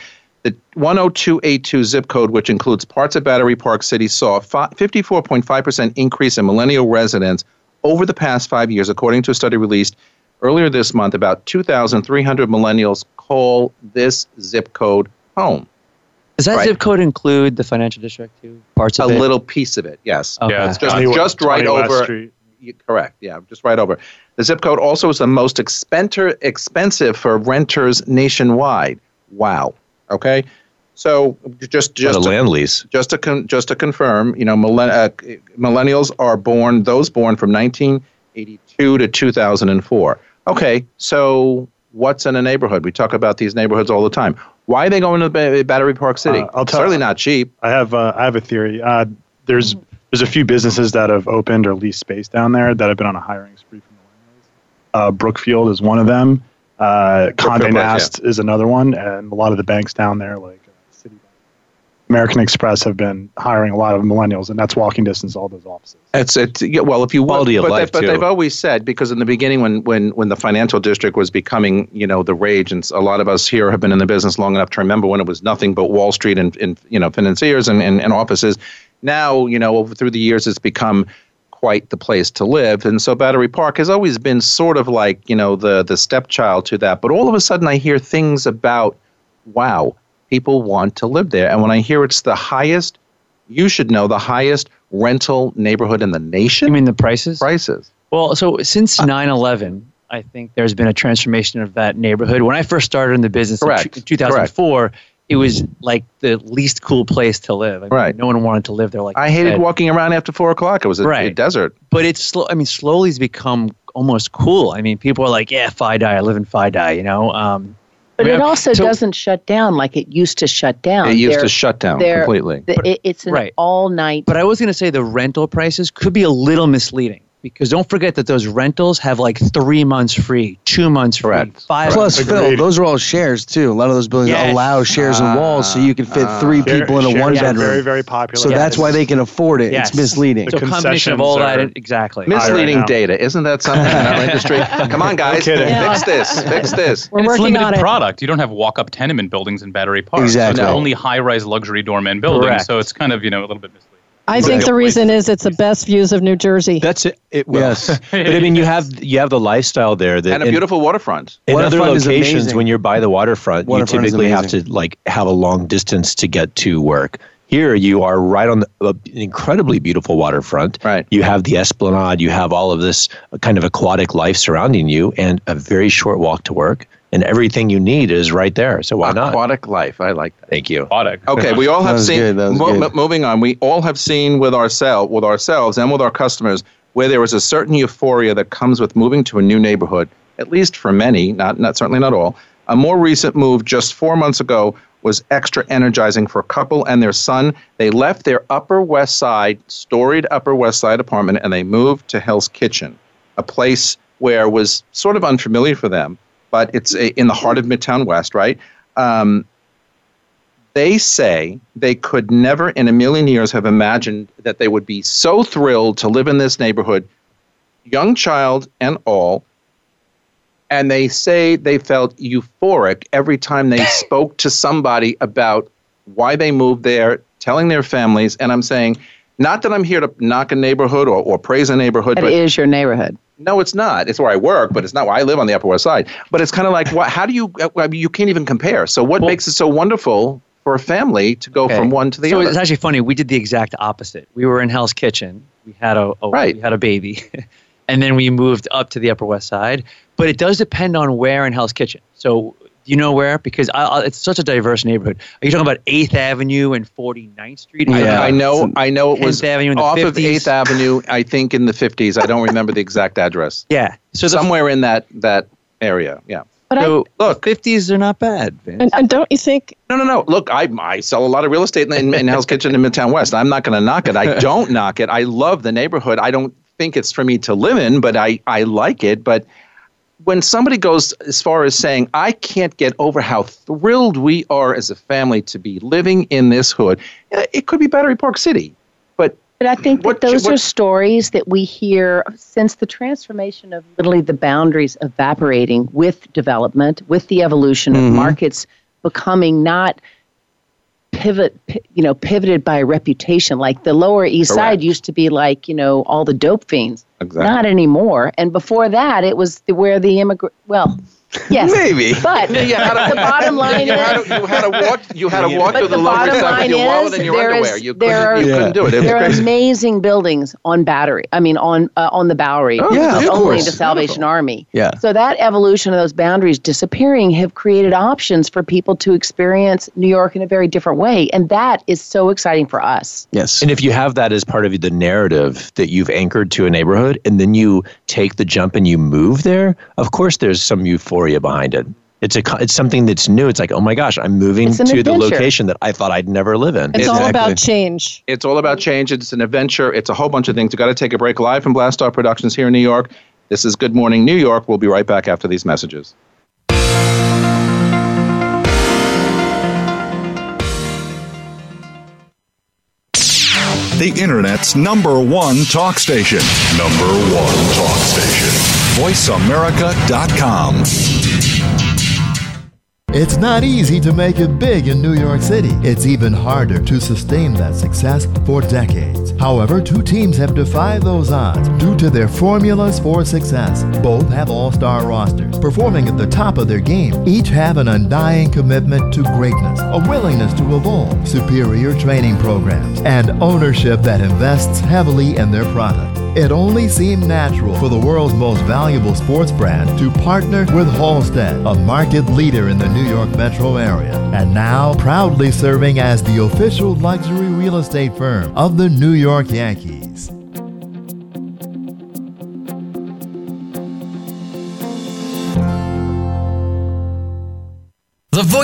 The 10282 zip code, which includes parts of Battery Park City, saw a 54.5% increase in millennial residents over the past five years, according to a study released earlier this month. About 2,300 millennials call this zip code home. Does that Right. zip code include the financial district too? Parts A of it? A little piece of it, yes. Okay. Yeah, it's Just, got- Twenty- just right over. Street. y- Correct. Yeah, just right over. The zip code also is the most expenter, expensive for renters nationwide. Wow. Okay. So just Just just a to, land lease. just to con- just to confirm, you know, millen- uh, millennials are born those born from 1982 to 2004. Okay. So what's in a neighborhood? We talk about these neighborhoods all the time. Why are they going to Ba- Battery Park City? Uh, I'll tell- Certainly not cheap. I have uh, I have a theory. Uh, there's there's a few businesses that have opened or leased space down there that have been on a hiring spree from millennials. Uh, Brookfield is one of them. Uh, Condé Place, Nast is another one, and a lot of the banks down there, like uh, Citibank, American Express, have been hiring a lot of millennials, and that's walking distance all those offices. It's it's yeah, well if you will, Quality of but, life, they, but too. they've always said because in the beginning when when when the financial district was becoming you know the rage and a lot of us here have been in the business long enough to remember when it was nothing but Wall Street and, and you know financiers and, and, and offices. Now you know over through the years it's become quite the place to live and so Battery Park has always been sort of like you know the the stepchild to that. But all of a sudden I hear things about wow people want to live there and when I hear it's the highest you should know the highest rental neighborhood in the nation You mean the prices? prices. Well, so since Uh, 9 11, I think there's been a transformation of that neighborhood. When I first started in the business Correct. in 2004, it was like the least cool place to live. I mean, Right. No one wanted to live there. Like I hated said. walking around after four o'clock. It was a, a Right. desert. but it's slow. I mean, slowly it's become almost cool. I mean, people are like, "Yeah, Phi I live in Phi You know, um, But Yeah. it also So- doesn't shut down like it used to shut down. It used They're- to shut down completely. the- it- it's an Right. all night. But I was going to say the rental prices could be a little misleading because don't forget that those rentals have like three months free, two months free, Correct. five. Plus, Agreed. Phil, those are all shares too. A lot of those buildings Yes. allow shares and walls, so you can fit Ah, three Share- people in a one are bedroom. Very, very popular. so that's why they can afford it. Yes. It's misleading. so a combination of all that, exactly. Misleading now. data. Isn't that something in our industry? Come on, guys. kidding. Fix this. Fix this. We're And it's working limited on it. product. You don't have walk-up tenement buildings in Battery Park. Exactly. So It's No. only high-rise luxury doorman buildings. Correct. So it's kind of you know a little bit misleading. I think the reason is it's the best views of New Jersey. That's it. it well, Yes. but I mean, you have you have the lifestyle there that And a in- beautiful waterfront. In other Waterfront is locations, when you're by the waterfront, Waterfront you typically have to like have a long distance to get to work. Here, you are right on the, uh, an incredibly beautiful waterfront. Right. You have the esplanade. You have all of this kind of aquatic life surrounding you, and a very short walk to work. And everything you need is right there. So why not? Aquatic life. I like that. Thank you. Product. Okay, we all have seen. good, that was mo- good. mo- moving on, we all have seen with ourselves, with ourselves, and with our customers, where there is a certain euphoria that comes with moving to a new neighborhood. At least for many, not not certainly not all. A more recent move just four months ago was extra energizing for a couple and their son. They left their Upper West Side, storied Upper West Side apartment, and they moved to Hell's Kitchen, a place where was sort of unfamiliar for them, but it's a, in the heart of Midtown West, right? Um, they say they could never in a million years have imagined that they would be so thrilled to live in this neighborhood, young child and all. And they say they felt euphoric every time they spoke to somebody about why they moved there, telling their families. And I'm saying, not that I'm here to knock a neighborhood or, or praise a neighborhood, but is your neighborhood. No, it's not. It's where I work, but it's not where I live on the Upper West Side. But it's kind of like, what, how do you? Uh, I mean, you can't even compare. So, what makes it so wonderful for a family to go Okay. from one to the so other? So it's actually funny. We did the exact opposite. We were in Hell's Kitchen. We had a, a Right. we had a baby, and then we moved up to the Upper West Side. But it does depend on where in Hell's Kitchen. So you know where? Because I, I, it's such a diverse neighborhood. Are you talking about Eighth Avenue and 49th Street? I- Yeah. I know. I know it was Avenue in the off of Eighth Avenue. I think in the fifties. I don't remember the exact address. Yeah. So the, Somewhere in that that area. Yeah. But I, Look, 50s are not bad. Vince. And, and don't you think No, no, no. Look, I, I sell a lot of real estate in, in Hell's Kitchen in Midtown West. I'm not going to knock it. I don't knock it. I love the neighborhood. I don't think it's for me to live in, but I, I like it. But when somebody goes as far as saying, I can't get over how thrilled we are as a family to be living in this hood, eh, it could be Battery Park City. But but I think that those what- are stories that we hear since the transformation of literally the boundaries evaporating with development, with the evolution of Mm-hmm. markets becoming not pivot, you know, pivoted by reputation. Like the Lower East Correct. Side used to be like, you know, all the dope fiends. Exactly. Not anymore. And before that, it was the, where the immigrant. Well, yes, maybe. but You had to- the bottom line you had is. you had to walk. You had to walk But through the, the Lower East Side with line your wallet and your there underwear. is- You there couldn't, are- you Yeah. couldn't do it. It There are amazing buildings on Battery. I mean, on uh, on the Bowery. Oh, Yeah, of only course. the Salvation Army. Yeah. So that evolution of those boundaries disappearing have created options for people to experience New York in a very different way, and that is so exciting for us. Yes. And if you have that as part of the narrative that you've anchored to a neighborhood, and then you take the jump and you move there, of course, there's some euphoria behind it. It's a it's something that's new. It's like, oh my gosh, I'm moving to an the location that I thought I'd never live in. it's all about change? It's all about change. It's an adventure. It's a whole bunch of things. We've got to take a break live from Blast Star Productions here in New York. This is Good Morning New York. We'll be right back after these messages. The Internet's number one talk station. Number one talk station. VoiceAmerica.com. It's not easy to make it big in New York City. It's even harder to sustain that success for decades. However, two teams have defied those odds due to their formulas for success. Both have all star rosters, performing at the top of their game. Each have an undying commitment to greatness, a willingness to evolve, superior training programs, and ownership that invests heavily in their product. It only seemed natural for the world's most valuable sports brand to partner with Halstead, a market leader in the New York metro area, and now proudly serving as the official luxury real estate firm of the New York Yankees.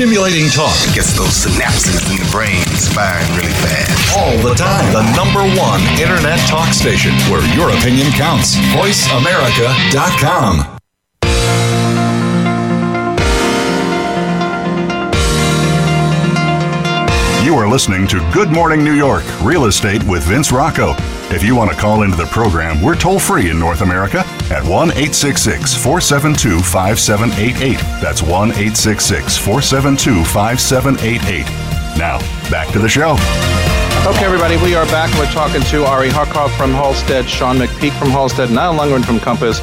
Stimulating talk gets those synapses in the brain firing really fast. all the time. The number one internet talk station where your opinion counts. VoiceAmerica.com. You are listening to Good Morning New York Real Estate with Vince Rocco. If you want to call into the program, we're toll free in North America at 1 866 472 5788. That's 1 866 472 5788. Now, back to the show. Okay, everybody, we are back. We're talking to Ari Harkov from Halstead, Sean McPeak from Halstead, Niall Lundgren from Compass,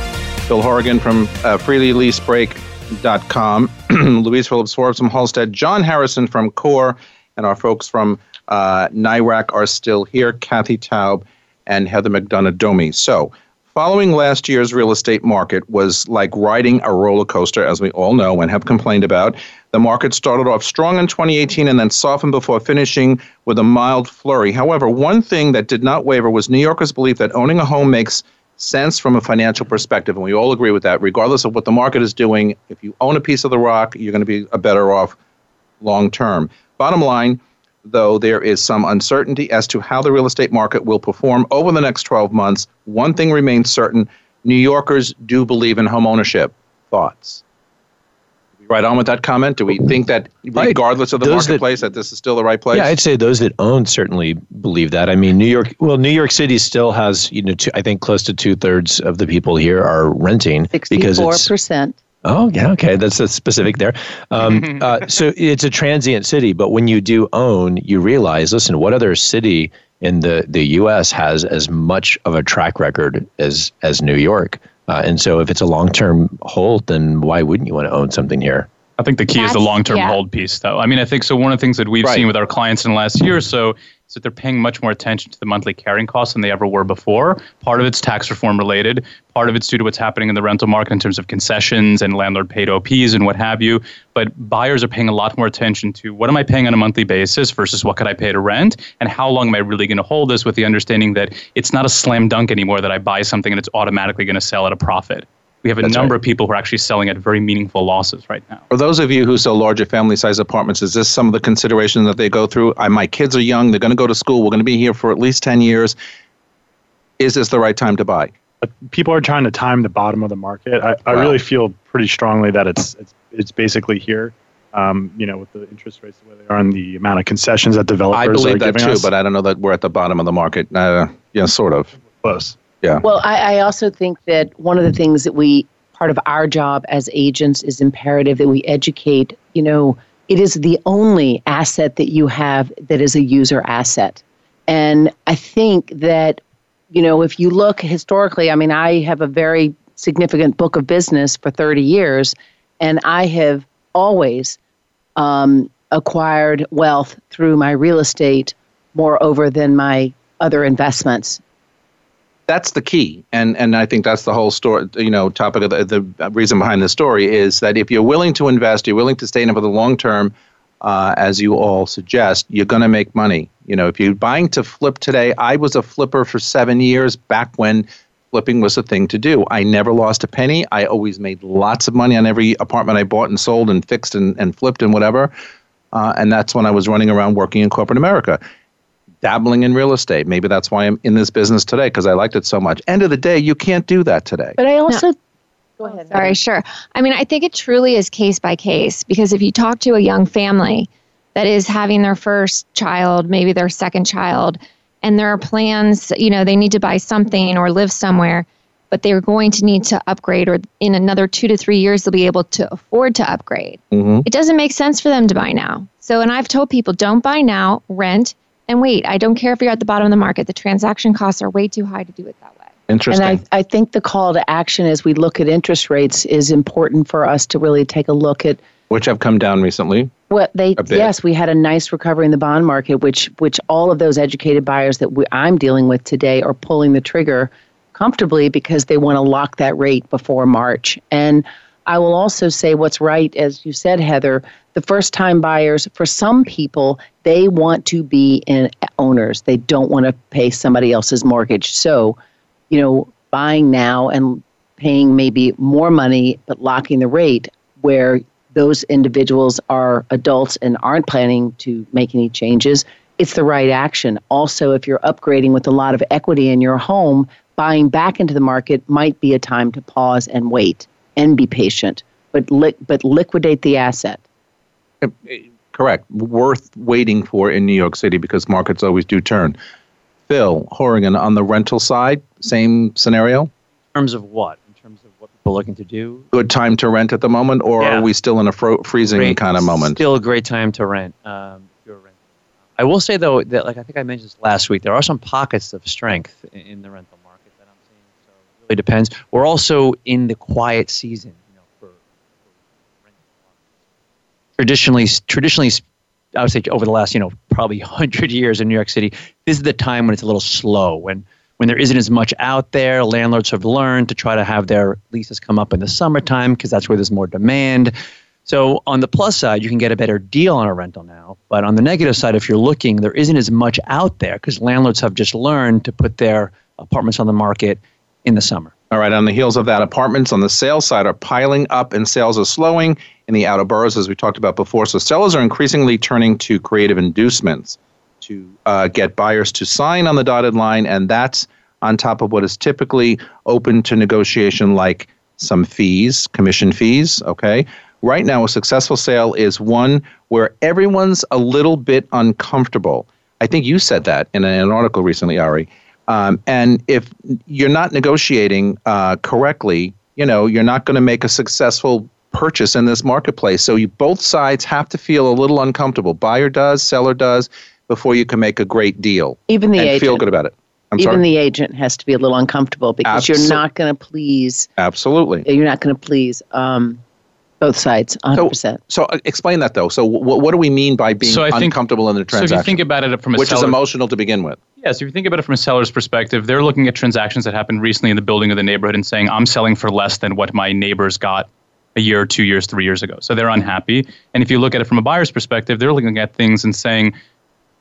Bill Horrigan from uh, freelyleasebreak.com, Louise Phillips Forbes from Halstead, John Harrison from Core, and our folks from uh, NYRAC are still here, Kathy Taub and Heather McDonough Domi. So, following last year's real estate market was like riding a roller coaster, as we all know and have complained about. The market started off strong in 2018 and then softened before finishing with a mild flurry. However, one thing that did not waver was New Yorkers' belief that owning a home makes sense from a financial perspective, and we all agree with that. Regardless of what the market is doing, if you own a piece of the rock, you're going to be a better off long term. Bottom line, though, there is some uncertainty as to how the real estate market will perform over the next 12 months. One thing remains certain New Yorkers do believe in home ownership. Thoughts? Right on with that comment. Do we think that, regardless of the Those that- marketplace, that, this is still the right place? Yeah, I'd say those that own certainly believe that. I mean, New York. Well, New York City still has you know, two, I think close to two thirds of the people here are renting because Sixty-four it's. percent. Oh, yeah, okay, that's a specific there. Um, uh, so it's a transient city, but when you do own, you realize, listen, what other city in the the U.S. has as much of a track record as as New York? Uh, and so, if it's a long term hold, then why wouldn't you want to own something here? I think the key is the long term yeah. hold piece, though. I mean, I think so. One of the things that we've Right. seen with our clients in the last year or so that they're paying much more attention to the monthly carrying costs than they ever were before. Part of it's tax reform related, part of it's due to what's happening in the rental market in terms of concessions and landlord paid OPs and what have you. But buyers are paying a lot more attention to what am I paying on a monthly basis versus what could I pay to rent and how long am I really going to hold this with the understanding that it's not a slam dunk anymore that I buy something and it's automatically going to sell at a profit. We have a That's number right. of people who are actually selling at very meaningful losses right now. For those of you who sell larger family size apartments, is this some of the consideration that they go through? I, my kids are young, they're going to go to school, we're going to be here for at least 10 years. Is this the right time to buy? people are trying to time the bottom of the market. I, I Wow. really feel pretty strongly that it's it's, it's basically here. Um, you know, with the interest rates the way they are and the amount of concessions that developers I are believe that giving too, us. but I don't know that we're at the bottom of the market. Uh, yeah, sort of. close. Yeah. Well, I, I also think that one of the things that we, part of our job as agents, is imperative that we educate. You know, it is the only asset that you have that is a user asset. And I think that, you know, if you look historically, I mean, I have a very significant book of business for 30 years, and I have always um, acquired wealth through my real estate more over than my other investments. That's the key, and and I think that's the whole story. You know, topic of the, the reason behind the story is that if you're willing to invest, you're willing to stay in it for the long term. uh, as you all suggest, you're going to make money. You know, if you're buying to flip today, I was a flipper for seven years back when flipping was a thing to do. I never lost a penny. I always made lots of money on every apartment I bought and sold and fixed and, and flipped and whatever. Uh, and that's when I was running around working in corporate America, dabbling in real estate. Maybe that's why I'm in this business today because I liked it so much. End of the day, you can't do that today. But I also. Go ahead. Sorry, sure. I mean, I think it truly is case by case because if you talk to a young family that is having their first child, maybe their second child, and there are plans, you know, they need to buy something or live somewhere, but they're going to need to upgrade, or in another two to three years, they'll be able to afford to upgrade. Mm-hmm. It doesn't make sense for them to buy now. So, and I've told people don't buy now, rent, and wait. I don't care if you're at the bottom of the market, the transaction costs are way too high to do it that way. Interesting. And I, I think the call to action as we look at interest rates is important for us to really take a look at Which have come down recently. Well, they yes, we had a nice recovery in the bond market, which which all of those educated buyers that we, I'm dealing with today are pulling the trigger comfortably because they want to lock that rate before March. And I will also say what's right, as you said, Heather. The first time buyers, for some people, they want to be in owners. They don't want to pay somebody else's mortgage. So, you know, buying now and paying maybe more money but locking the rate where those individuals are adults and aren't planning to make any changes, it's the right action. Also, if you're upgrading with a lot of equity in your home, buying back into the market might be a time to pause and wait and be patient, but li- but liquidate the asset. Correct. Worth waiting for in New York City because markets always do turn. Phil Horrigan on the rental side, same scenario. In terms of what? In terms of what people are looking to do? Good time to rent at the moment, or Yeah. are we still in a fro- freezing Great- kind of moment? Still a great time to rent. Um, if you're renting. I will say though that, like I think I mentioned this last week, there are some pockets of strength in, in the rental market that I'm seeing. So it really depends. We're also in the quiet season. You know, for, for traditionally, traditionally, I would say over the last you know probably hundred years in New York City, this is the time when it's a little slow when. When there isn't as much out there, landlords have learned to try to have their leases come up in the summertime because that's where there's more demand. So on the plus side, you can get a better deal on a rental now. But on the negative side, if you're looking, there isn't as much out there because landlords have just learned to put their apartments on the market in the summer. All right, on the heels of that, apartments on the sales side are piling up and sales are slowing in the outer boroughs, as we talked about before. So sellers are increasingly turning to creative inducements to uh, get buyers to sign on the dotted line, and that's on top of what is typically open to negotiation, like some fees, commission fees. Okay. Right now, a successful sale is one where everyone's a little bit uncomfortable. I think you said that in an article recently, Ari. Um, and if you're not negotiating uh, correctly, you know, you're not going to make a successful purchase in this marketplace. So you both sides have to feel a little uncomfortable. Buyer does, seller does, before you can make a great deal Even the and agent, feel good about it. I'm even sorry. the agent has to be a little uncomfortable because you're not going to please. Absolutely. You're not going to please um, both sides 100. percent So uh, explain that though. So w- what do we mean by being So I think- uncomfortable in the So if transaction? you think about it from a which is emotional to begin with. Yeah, so if you think about it from a seller's perspective, they're looking at transactions that happened recently in the building of the neighborhood and saying, I'm selling for less than what my neighbors got a year, two years, three years ago. So they're unhappy. And if you look at it from a buyer's perspective, they're looking at things and saying,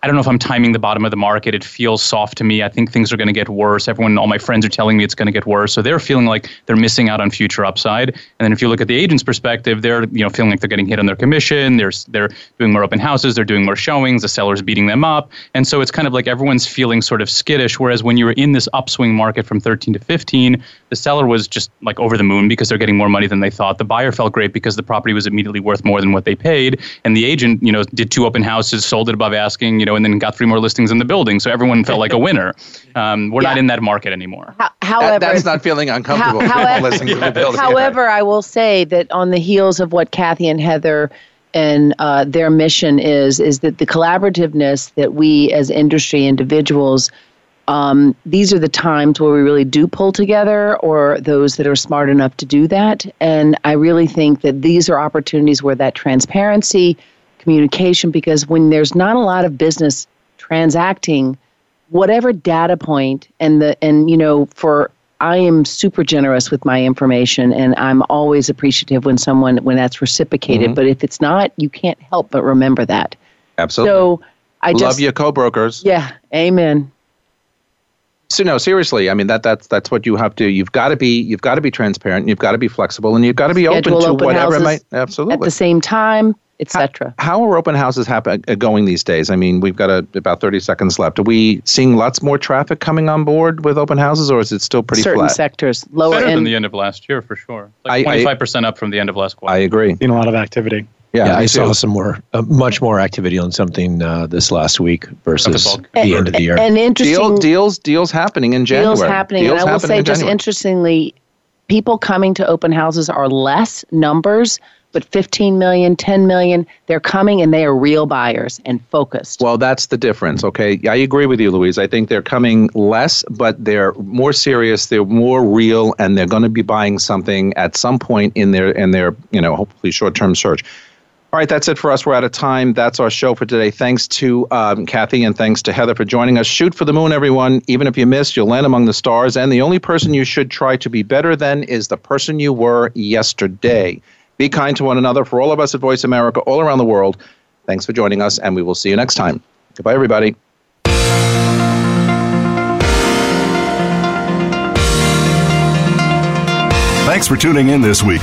I don't know if I'm timing the bottom of the market. It feels soft to me. I think things are going to get worse. Everyone, all my friends are telling me it's going to get worse. So they're feeling like they're missing out on future upside. And then if you look at the agent's perspective, they're you know feeling like they're getting hit on their commission. They're they're doing more open houses. They're doing more showings. The seller's beating them up. And so it's kind of like everyone's feeling sort of skittish. Whereas when you were in this upswing market from 13 to 15, the seller was just like over the moon because they're getting more money than they thought. The buyer felt great because the property was immediately worth more than what they paid. And the agent, you know, did two open houses, sold it above asking, you know, and then got three more listings in the building. So everyone felt like a winner. Um, we're not in that market anymore. However, that's not feeling uncomfortable. How- however- listening to the. However, I will say that on the heels of what Kathy and Heather and uh, their mission is, is that the collaborativeness that we as industry individuals, um, these are the times where we really do pull together, or those that are smart enough to do that. And I really think that these are opportunities where that transparency, communication, because when there's not a lot of business transacting, whatever data point and the and you know for I am super generous with my information, and I'm always appreciative when someone when that's reciprocated. Mhm. But if it's not, you can't help but remember that. Absolutely. So I Love just you, co-brokers. yeah, amen. So no, seriously. I mean that that's that's what you have to. You've got to be you've got to be transparent. You've got to be flexible, and you've got to be open to open whatever might. Absolutely. At the same time, etc. How are open houses happen, uh, going these days? I mean, we've got a, about 30 seconds left. Are we seeing lots more traffic coming on board with open houses, or is it still pretty Certain flat? sectors, lower Better than the end of last year for sure. Like I- twenty five percent up from the end of last quarter. I agree. Seen a lot of activity. Yeah, I me saw some more, uh, much more activity on something uh, this last week versus bulk. the end of the year. And interesting Deal, deals, deals happening in January. deals happening. Deals and I will happening say, in just January. interestingly, people coming to open houses are less numbers, but 15 million, 10 million, they're coming and they are real buyers and focused. Well, that's the difference. Okay, I agree with you, Louise. I think they're coming less, but they're more serious. They're more real, and they're going to be buying something at some point in their in their you know hopefully short term search. All right, that's it for us. We're out of time. That's our show for today. Thanks to um, Kathy and thanks to Heather for joining us. Shoot for the moon, everyone. Even if you miss, you'll land among the stars. And the only person you should try to be better than is the person you were yesterday. Be kind to one another. For all of us at Voice America, all around the world, thanks for joining us, and we will see you next time. Goodbye, everybody. Thanks for tuning in this week.